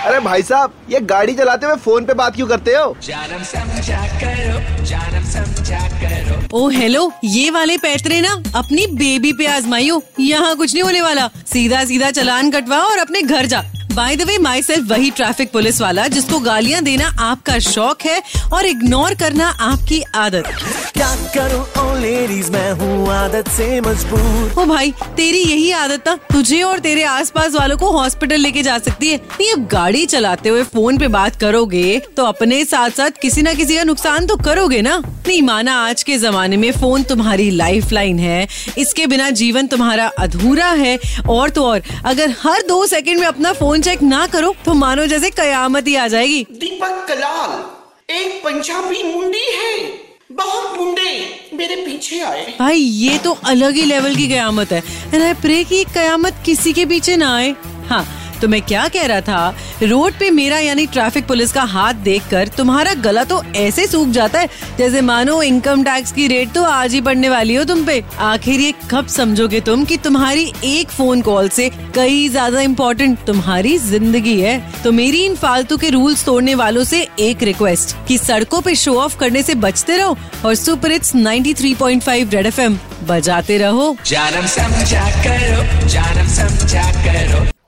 अरे भाई साहब ये गाड़ी चलाते हुए फ़ोन पे बात क्यों करते हो? जानम समझा करो जानम समझा करो। ओ हेलो ये वाले पैतरे ना अपनी बेबी पे आजमाइयो यहाँ कुछ नहीं होने वाला। सीधा सीधा चलान कटवाओ और अपने घर जा। By the way my self वही ट्रैफ़िक पुलिस वाला जिसको गालियाँ देना आपका शौक है और इग्नोर करना आपकी आदत। क्या करूँ? ओ लेडीज़ मैं हूँ आदत से मजबूर। ओ भाई तेरी यही आदत ना? तुझे और तेरे आसपास वालों को हॉस्पिटल लेके जा सकती है। नहीं अब गाड़ी चलाते हुए फ़ोन पे बात करोगे तो अपने साथ साथ किसी ना किसी का नुकसान तो करोगे ना? नहीं माना आज के जमाने में फ़ोन तुम्हारी लाइफ लाइन है इसके बिना जीवन तुम्हारा अधूरा है और तो और। अगर हर दो सेकंड में अपना फ़ोन चेक ना करो तो मानो जैसे कयामत ही आ जाएगी। दीपक कलाल एक पंजाबी मुंडी है। बहुत मुंडे मेरे पीछे आए। भाई ये तो अलग ही लेवल की कयामत है। एंड आई प्रे कि कयामत किसी के पीछे ना आए। हाँ तो मैं क्या कह रहा था? रोड पे मेरा यानी ट्रैफ़िक पुलिस का हाथ देखकर तुम्हारा गला तो ऐसे सूख जाता है जैसे मानो इनकम टैक्स की रेट तो आज ही बढ़ने वाली हो तुम पे। आखिर ये कब समझोगे तुम कि तुम्हारी एक फ़ोन कॉल से कई ज़्यादा इम्पोर्टेंट तुम्हारी ज़िंदगी है? तो मेरी इन फालतू के रूल्स तोड़ने वालों से एक रिक्वेस्ट कि सड़कों पे शो ऑफ़ करने से बचते रहो और सुपर हिट्स 93.5 रेड एफएम बजाते रहो। जानम समझा करो, जानम समझा करो।